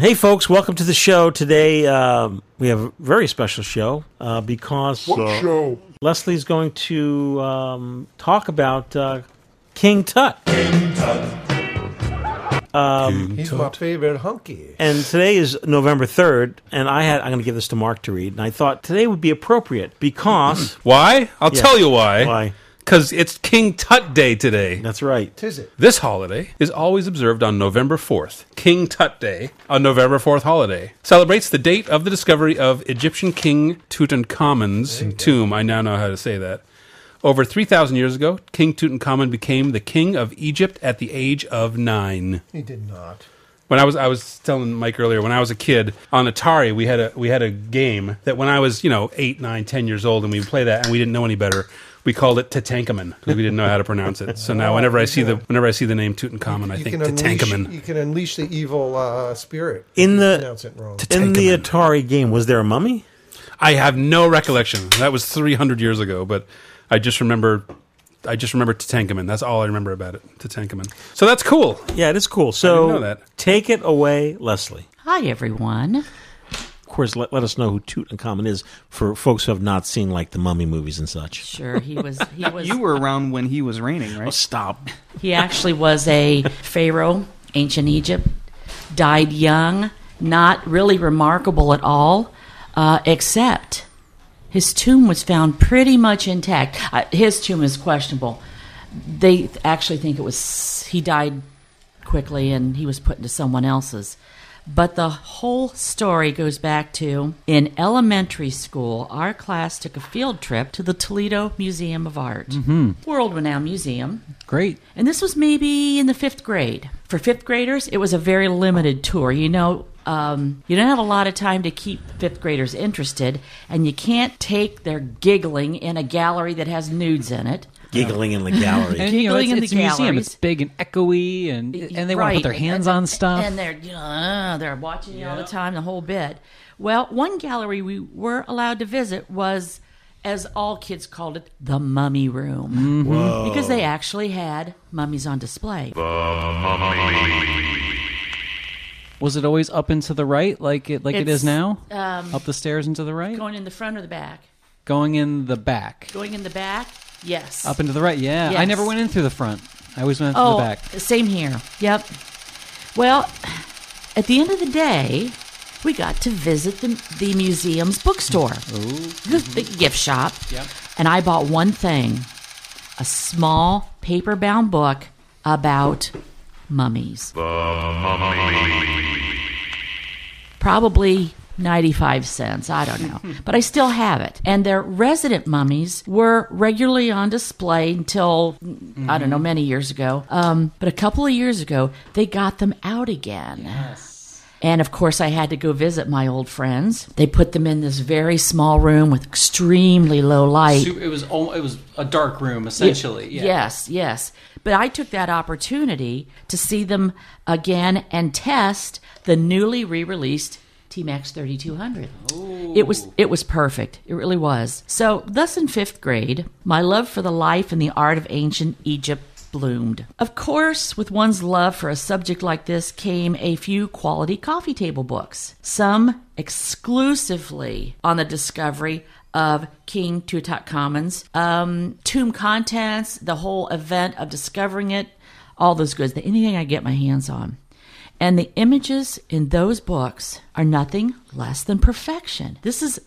Hey, folks, welcome to the show. Today, um, we have a very special show uh, because What uh, show? Leslie's going to um, talk about uh, King Tut. He's my favorite hunky. And today is November 3rd, and I had I'm going to give this to Mark to read, and I thought today would be appropriate because Why? I'll Yeah. tell you why. Why? Because it's King Tut Day today. that's right. Tis it? This holiday is always observed on November 4th. King Tut Day, a November 4th holiday, celebrates the date of the discovery of Egyptian King Tutankhamun's tomb. I now know how to say that. Over 3,000 years ago, King Tutankhamun became the king of Egypt at the age of nine. He did not. When I was, I was telling Mike earlier. When I was a kid on Atari, we had a we had a game that when I was you know eight, nine, ten years old, and we would play that, and we didn't know any better. We called it Tatankaman because we didn't know how to pronounce it. So now, whenever I see the whenever I see the name Tutankhamun, I You think can unleash. Tatankaman. You can unleash the evil uh, spirit. In the- it wrong. In the Atari game, was there a mummy? I have no recollection. That was three hundred years ago, but I just remember. I just remember Tatankaman. That's all I remember about it. Tatankaman. So that's cool. Yeah, it is cool. So know that. take it away, Leslie. Hi, everyone. Of course, let, let us know who Tutankhamun is for folks who have not seen like the Mummy movies and such. Sure, he was. He was. You were around when he was reigning, Oh, right? stop. He actually was a pharaoh, ancient Egypt. Died young, not really remarkable at all, uh, except his tomb was found pretty much intact. Uh, his tomb is questionable. They actually think it was he died quickly and he was put into someone else's. But the whole story goes back to in elementary school, our class took a field trip to the Toledo Museum of Art, mm-hmm. world renowned museum. Great. And this was maybe in the fifth grade. For fifth graders, it was a very limited tour. You know, um, you don't have a lot of time to keep fifth graders interested, and you can't take their giggling in a gallery that has nudes in it. Giggling in the gallery. And you know, Giggling it's, in it's the a museum. galleries. It's big and echoey, and and they want Right. to put their hands And- on stuff. And they're, you know, uh, they're watching you all the time, the whole bit. Well, one gallery we were allowed to visit was, as all kids called it, the mummy room. Mm-hmm. Because they actually had mummies on display. Was it always up and to the right, like it like it It's, now? um, up the stairs and to the right, Going in the front or the back? going in the back, Going in the back? Yes. up and to the right. Yeah, I never went in through the front. I always went through oh, the back. same here. Yep. Well, at the end of the day, we got to visit the, the museum's bookstore, the, the gift shop. Yep. And I bought one thing a small paper bound book about mummies. Probably 95 cents. I don't know. but I still have it. And their resident mummies were regularly on display until, I don't know, many years ago. Um, but a couple of years ago, they got them out again. And of course, I had to go visit my old friends. They put them in this very small room with extremely low light. It was it was a dark room essentially. Yeah. Yes, yes. But I took that opportunity to see them again and test the newly re-released T-Max 3200. It was it was perfect. It really was. So, thus in 5th grade, my love for the life and the art of ancient Egypt bloomed. Of course, with one's love for a subject like this came a few quality coffee table books, some exclusively on the discovery of King Tutankhamun's um, tomb contents, the whole event of discovering it, all those goods, anything I get my hands on. And the images in those books are nothing less than perfection. This is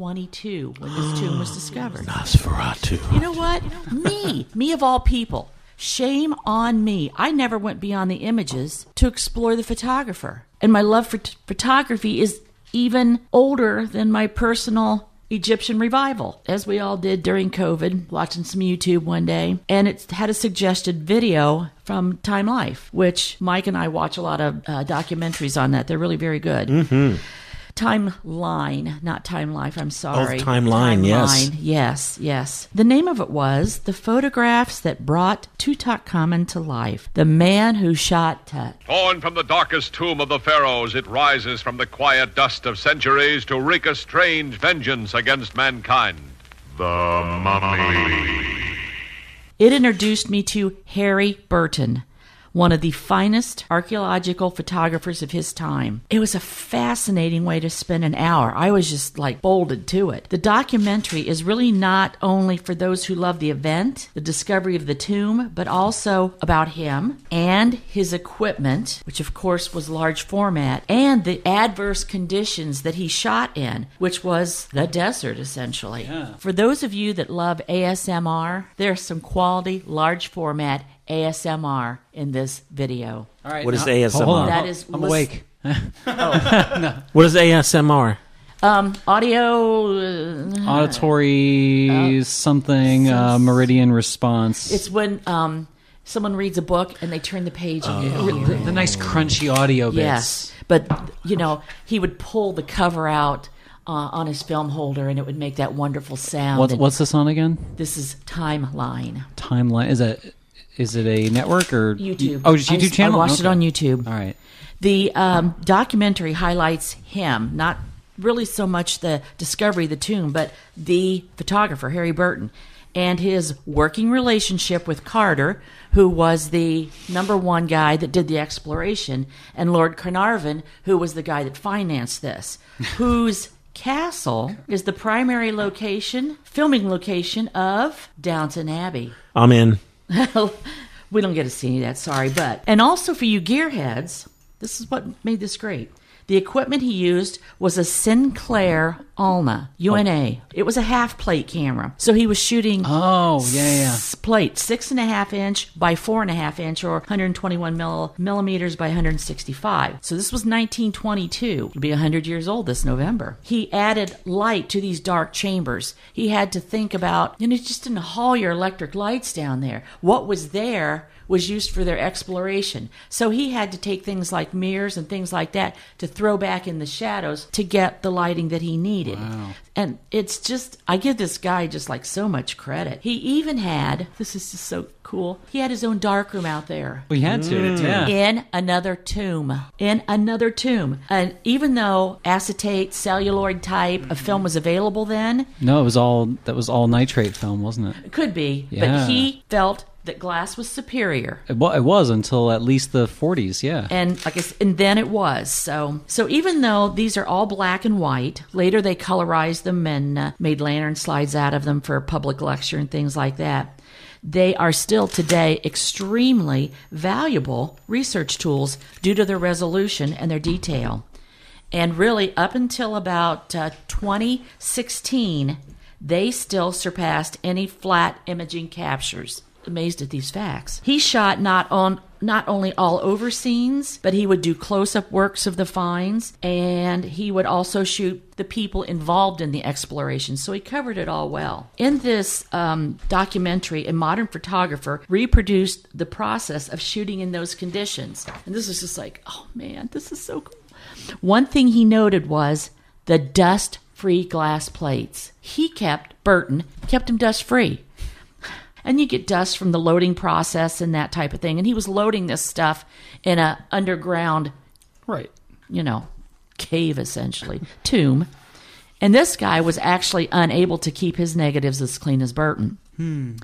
1922 when this tomb was discovered. Nosferatu. You know what? me, me of all people. Shame on me. I never went beyond the images to explore the photographer. And my love for t- photography is even older than my personal Egyptian revival, as we all did during COVID, watching some YouTube one day. And it had a suggested video from Time Life, which Mike and I watch a lot of uh, documentaries on that. They're really very good. Mm-hmm. Timeline, not Time Life. I'm sorry. Timeline, yes. Timeline, Yes, yes. The name of it was The Photographs That Brought Tutankhamun to Life. The Man Who Shot Tut. Torn from the darkest tomb of the pharaohs, it rises from the quiet dust of centuries to wreak a strange vengeance against mankind. The Mummy. It introduced me to Harry Burton, one of the finest archaeological photographers of his time. It was a fascinating way to spend an hour. I was just like bolted to it. The documentary is really not only for those who love the event, the discovery of the tomb, but also about him and his equipment, which of course was large format, and the adverse conditions that he shot in, which was the desert essentially. For those of you that love ASMR, there's some quality large format ASMR in this video. All right. What is now- ASMR? Hold on. That is I'm lis- awake. What is ASMR? Um, audio. uh, Auditory something uh, meridian response. It's when um, someone reads a book and they turn the page and you hear the, the nice crunchy audio bits. Yes, but you know he would pull the cover out uh, on his film holder, and it would make that wonderful sound. What's, And what's this on again? this is Timeline Timeline. Is it is it a network or YouTube. Oh, just I- YouTube channel. I watched it on YouTube. All right. The um, documentary highlights him, not really so much the discovery of the tomb, but the photographer, Harry Burton, and his working relationship with Carter, who was the number one guy that did the exploration, and Lord Carnarvon, who was the guy that financed this, whose castle is the primary location, filming location of Downton Abbey. I'm in. we don't get to see any of that, sorry. But and also for you gearheads, this is what made this great. The equipment he used was a Sinclair Alna UNA. It was a half plate camera, so he was shooting Oh yeah yeah. s- plate six and a half inch by four and a half inch, or 121 mil- millimeters by 165. So this was 1922. It'll be 100 years old this November. He added light to these dark chambers. He had to think about, you know, just didn't haul your electric lights down there. What was there was used for their exploration. So he had to take things like mirrors and things like that to throw back in the shadows to get the lighting that he needed. And it's just, I give this guy just like so much credit. He even had, this is just so cool, he had his own darkroom out there We had to. Mm. Yeah. in another tomb. In another tomb. And even though acetate, celluloid type of film was available then, No, it was all that was all nitrate film, wasn't it? it could be, Yeah. but he felt that glass was superior. It, wa- it was until at least the 40s. Yeah. and like I said, and then it was so. So even though these are all black and white, later they colorized them and uh, made lantern slides out of them for public lecture and things like that. They are still today extremely valuable research tools due to their resolution and their detail. And really, up until about uh, 2016, they still surpassed any flat imaging captures. Amazed at these facts. He shot not on not only all over scenes, but he would do close-up works of the finds, and he would also shoot the people involved in the exploration. So he covered it all well. In this um, documentary, a modern photographer reproduced the process of shooting in those conditions, and this is just like, oh man, this is so cool. One thing he noted was the dust free glass plates. He kept, Burton, kept them dust free. And you get dust from the loading process and that type of thing. And he was loading this stuff in a underground, Right. you know, cave essentially, tomb. And this guy was actually unable to keep his negatives as clean as Burton. Hmm.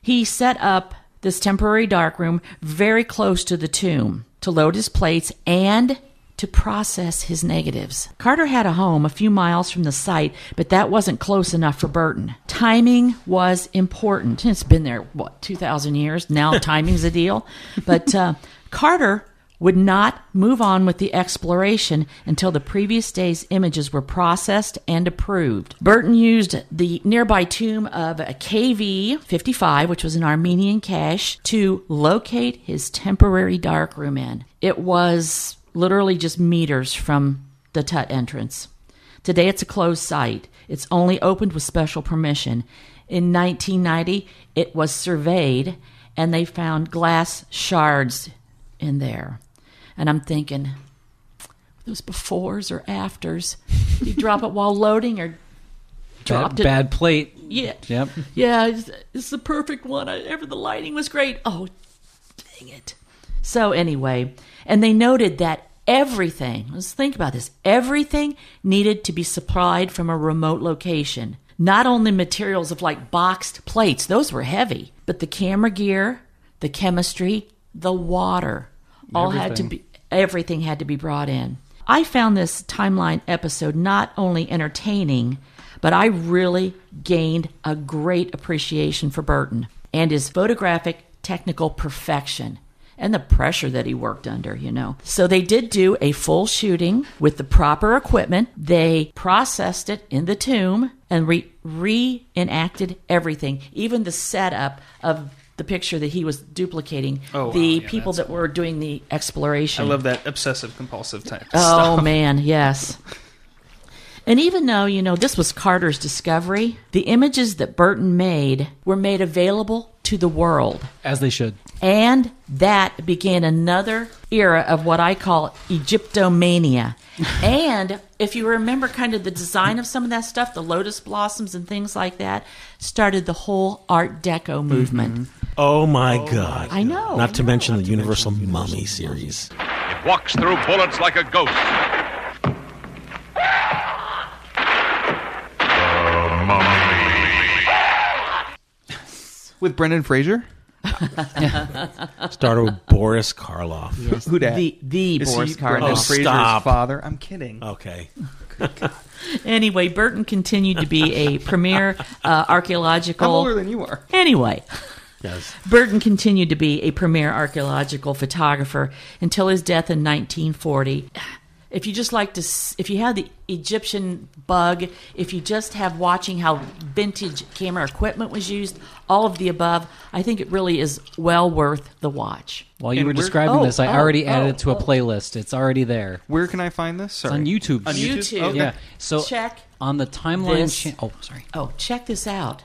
He set up this temporary darkroom very close to the tomb to load his plates and to process his negatives. Carter had a home a few miles from the site, but that wasn't close enough for Burton. Timing was important. It's been there, what, 2,000 years? Now timing's a deal. But uh, Carter would not move on with the exploration until the previous day's images were processed and approved. Burton used the nearby tomb of a KV 55, which was an Amarna cache, to locate his temporary darkroom in. It was literally just meters from the Tut entrance. Today it's a closed site. It's only opened with special permission. In 1990, it was surveyed and they found glass shards in there. And I'm thinking, those befores or afters? Did he drop it while loading or dropped bad, it? bad plate. Yeah. Yep. Yeah, it's, it's the perfect one. I, ever the lighting was great. Oh, dang it. So anyway, and they noted that everything, let's think about this, everything needed to be supplied from a remote location. Not only materials of like boxed plates, those were heavy, but the camera gear, the chemistry, the water, all had to be everything had to be brought in. I found this timeline episode not only entertaining, but I really gained a great appreciation for Burton and his photographic technical perfection and the pressure that he worked under, you know. So they did do a full shooting with the proper equipment. They processed it in the tomb and re- reenacted everything, even the setup of the picture that he was duplicating. Oh, the wow. Yeah, people that's that were doing the exploration. I love that obsessive compulsive type. Oh stuff. man, yes. And even though, you know, this was Carter's discovery, the images that Burton made were made available to the world. As they should. And that began another era of what I call Egyptomania. and if you remember kind of the design of some of that stuff, the lotus blossoms and things like that, started the whole Art Deco mm-hmm. movement. Oh my God! I know. Not to mention the Universal Mummy series. It walks through bullets like a ghost. With Brendan Fraser? Started with Boris Karloff. Who dat? The the Is Boris he Brendan Oh, Fraser's stop. father? I'm kidding. Okay. Anyway, Burton continued to be a premier uh, archaeological. I'm older than you are. Anyway, Yes. Burton continued to be a premier archaeological photographer until his death in 1940. If you just like to, if you have the Egyptian bug, if you just have watching how vintage camera equipment was used, all of the above, I think it really is well worth the watch. While you And were describing Oh, this, I oh, already added oh, it to a oh. playlist. It's already there. Where can I find this? Sorry. on YouTube. On YouTube? YouTube. Okay. Yeah. So Check on the timeline. this. Cha- oh, sorry. Oh, check this out.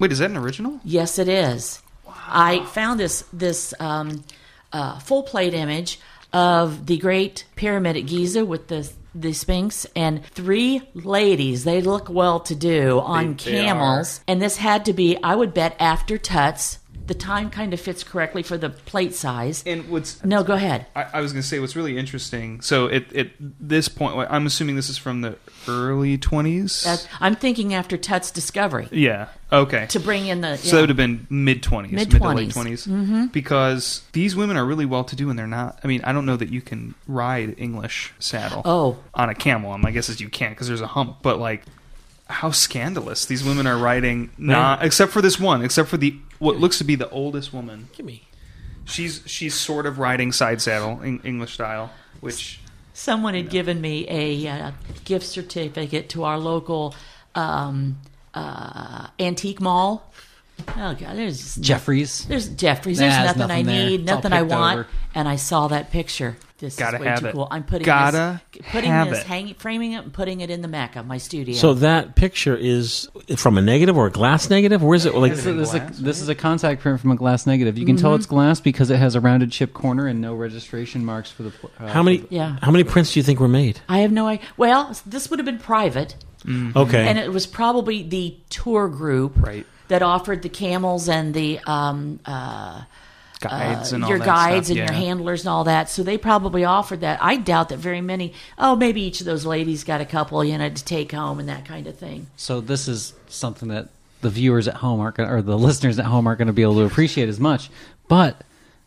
Wait, is that an original? Yes, it is. wow. I found this this um, uh, full plate image of the Great Pyramid at Giza with the the Sphinx and three ladies. They look well to do on They- they camels, and this had to be, I would bet, after Tuts. The time kind of fits correctly for the plate size. And what's No, go ahead. I, I was going to say what's really interesting. So at, at this point, I'm assuming this is from the early 20s. That- I'm thinking after Tut's discovery yeah. Okay. to bring in the. So yeah. that would have been mid 20s, mid to late Mid-twenties. Mm-hmm. Because these women are really well to do and they're not. I mean, I don't know that you can ride English saddle Oh. on a camel. My guess is you can't because there's a hump. But like, how scandalous. These women are riding, not, except for this one, except for the what looks to be the oldest woman. Give me. She's she's sort of riding side saddle, in, English style, which Someone had given me a uh, gift certificate to our local um, uh, antique mall. Oh god, there's just Jeffries. There's Jeffries. There's there's nothing, I nothing there. need, It's nothing I want, over. and I saw that picture. This Gotta is way have too it. cool. I'm putting Gotta this, putting have this, it. hanging, framing it, and putting it in the Mecca, my studio. So that picture is from a negative or a glass negative? Where is it? Like, This, is, this, is a, this is a contact print from a glass negative. You can tell Mm-hmm. it's glass because it has a rounded chip corner and no registration marks for the. pl- Uh, how many? Yeah. How many prints do you think were made? I have no idea. Well, this would have been private, Okay. and it was probably the tour group Right. that offered the camels and the um, uh, guides uh, and all your that guides stuff, and your handlers and all that. So they probably offered that. I doubt that very many. Oh, maybe each of those ladies got a couple, you know, to take home and that kind of thing. So this is something that the viewers at home aren't gonna, or the listeners at home aren't going to be able to appreciate as much. But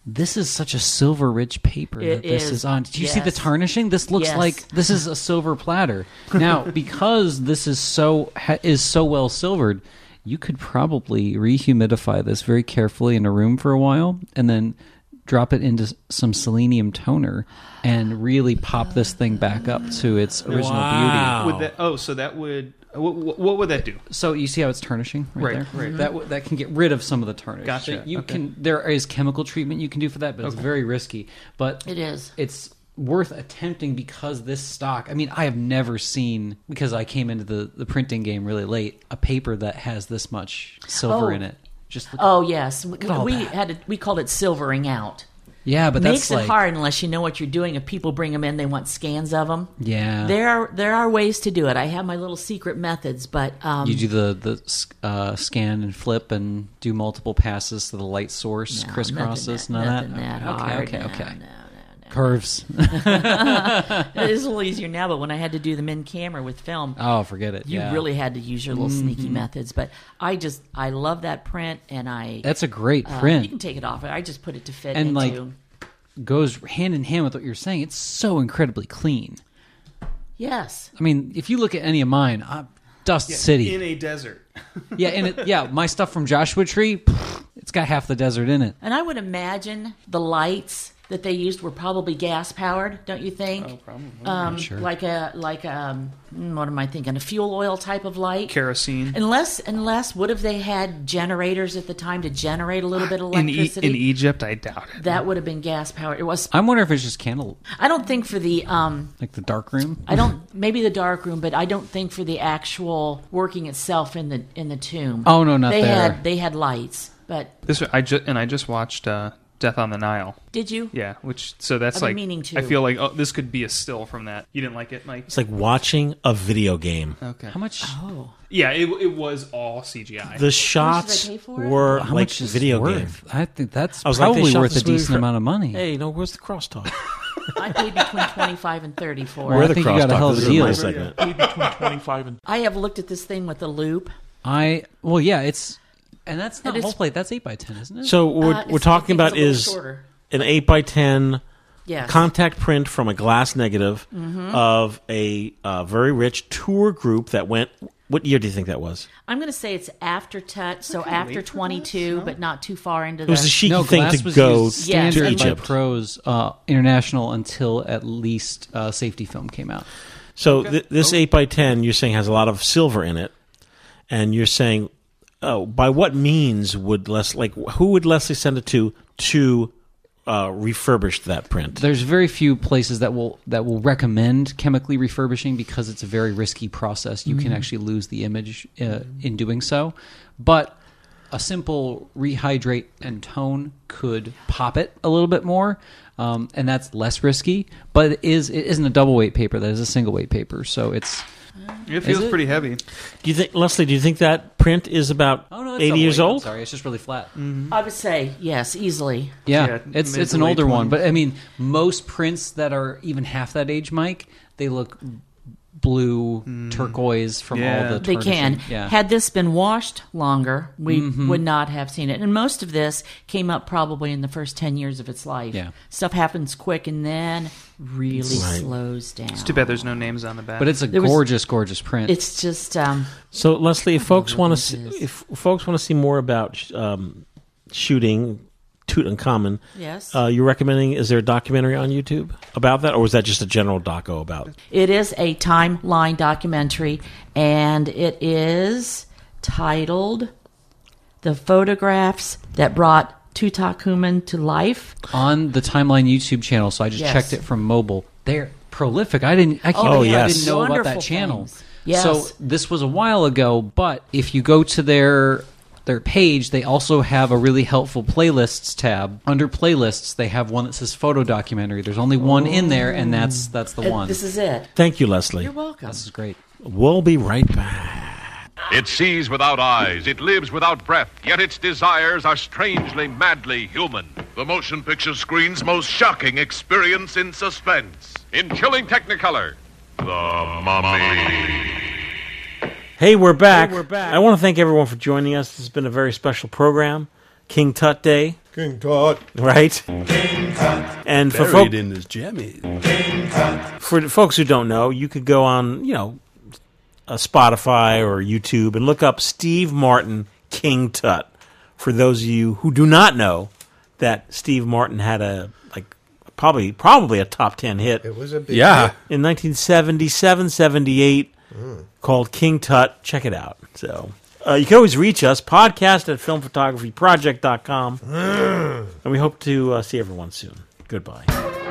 this is such a silver rich paper It that this is. is on. Do you see the tarnishing? This looks Yes. like this is a silver platter. Now, because this is so ha, is so well silvered, you could probably rehumidify this very carefully in a room for a while, and then drop it into some selenium toner and really pop this thing back up to its original Wow. beauty. Would that? Oh, so that would. What, what would that do? So you see how it's tarnishing right, Right, there. right. That w- that can get rid of some of the tarnish. Gotcha, So you okay. can there is chemical treatment you can do for that, but it's very risky. But It is. It's worth attempting because this stock. I mean, I have never seen because I came into the the printing game really late a paper that has this much silver Oh. in it. Just Oh yes, we, at all we that. had it, we called it silvering out. yeah, but that Makes it like hard unless you know what you're doing. If people bring them in, they want scans of them. yeah. There are there are ways to do it. I have my little secret methods, but um, you do the the uh, scan and flip and do multiple passes to the light source no, crisscrosses. nothing None that, of nothing that okay, okay, okay. no, no. Curves. It is a little easier now, but when I had to do them in camera with film, oh, forget it. you yeah. really had to use your little sneaky methods. But I just I love that print, and I That's a great uh, print. you can take it off. I just put it to fit And, into. like, Goes hand in hand with what you're saying. It's so incredibly clean. yes, I mean, if you look at any of mine, uh, Dust City. in a desert. yeah, and it, yeah, my stuff from Joshua Tree, pff, it's got half the desert in it. and I would imagine the lights that they used were probably gas powered. Don't you think? Oh, probably. Um, Sure. Like a like um, mm, what am I thinking? A fuel oil type of light. Kerosene. Unless, unless, what if they had generators at the time to generate a little bit of In, e- electricity? in Egypt, I doubt it. that would have been gas powered. It was. I'm wondering if it's just candle, I don't think for the. Um, like the dark room. I don't. Maybe the dark room, but I don't think for the actual working itself in the in the tomb. Oh, no, not they there. had they had lights, but This I just and I just watched uh, Death on the Nile. did you? Yeah, which so that's I've been like meaning to. I feel like oh, this could be a still from that. You didn't like it, Mike? It's like watching a video game. Okay. How much? Oh, Yeah, it, it was all CGI. The shots pay for it? were How like much is video it game. I think that's I was like, they probably shot worth a this movie decent for- amount of money. Hey, no, where's the crosstalk? I paid between twenty five and thirty for Well, it. I think you got a hell of a This is my deal. segment. Maybe between 25 and I have looked at this thing with a loupe. I well, yeah, it's and that's not And it's- whole plate. That's eight by ten, isn't it? So what Uh, we're, we're talking about it's a little is shorter. an eight by ten Yes. contact print from a glass negative Mm-hmm. of a uh, very rich tour group that went. What year do you think that was? I'm going to say it's after Tut, so after 22, but not too far into It was the. a chic no, thing glass to was go used Yes, standard and by pros uh, international until at least uh, safety film came out. So th- this eight by ten, you're saying has a lot of silver in it, and you're saying, oh, by what means would Les like who would Leslie send it to to uh, refurbish that print? There's very few places that will that will recommend chemically refurbishing because it's a very risky process. You can actually lose the image uh, in doing so, but a simple rehydrate and tone could pop it a little bit more, um, and that's less risky. But it is it isn't a double weight paper; that is a single weight paper. So it's it feels it? pretty heavy. Do you think Leslie? Do you think that print is about oh no, it's eighty years old? sorry, it's just really flat. Mm-hmm. I would say yes, easily. Yeah, Yeah, it's it's an late older one, but I mean, most prints that are even half that age, Mike, they look blue, turquoise from Yeah. all the. They can. Yeah. Had this been washed longer, we Mm-hmm. would not have seen it. And most of this came up probably in the first 10 years of its life. Yeah. Stuff happens quick and then really Right. slows down. It's too bad there's no names on the back. but it's a There was- gorgeous, gorgeous print. It's just, um, So Leslie, if folks want to see, if folks want to see more about um, shooting Tutankhamun, yes. uh, you're recommending is there a documentary on YouTube about that, or was that just a general doco about? it? It is a timeline documentary, and it is titled "The Photographs That Brought Tutankhamun to Life." on the Timeline YouTube channel, so I just Yes. checked it from mobile. They're prolific. I didn't. I can't Oh, believe I didn't know about that channel. things. Yes. So this was a while ago, but if you go to their their page, they also have a really helpful playlists tab. Under playlists, they have one that says photo documentary. There's only one in there, and that's that's the Uh, one. This is it. Thank you, Leslie. You're welcome. This is great. We'll be right back. It sees without eyes, it lives without breath, yet its desires are strangely, madly human. The motion picture screen's most shocking experience in suspense. In chilling technicolor, The Mummy. Hey, we're back. we're back. I want to thank everyone for joining us. This has been a very special program, King Tut Day, King Tut. right? And for Buried folk, in his jammies. for folks who don't know, you could go on, you know, a Spotify or YouTube and look up Steve Martin King Tut. For those of you who do not know that Steve Martin had a like probably probably a top 10 hit It was a big Yeah. hit. in 1977, 78 called King Tut. Check it out. So uh, you can always reach us, podcast at filmphotographyproject.com. and we hope to uh, see everyone soon. Goodbye.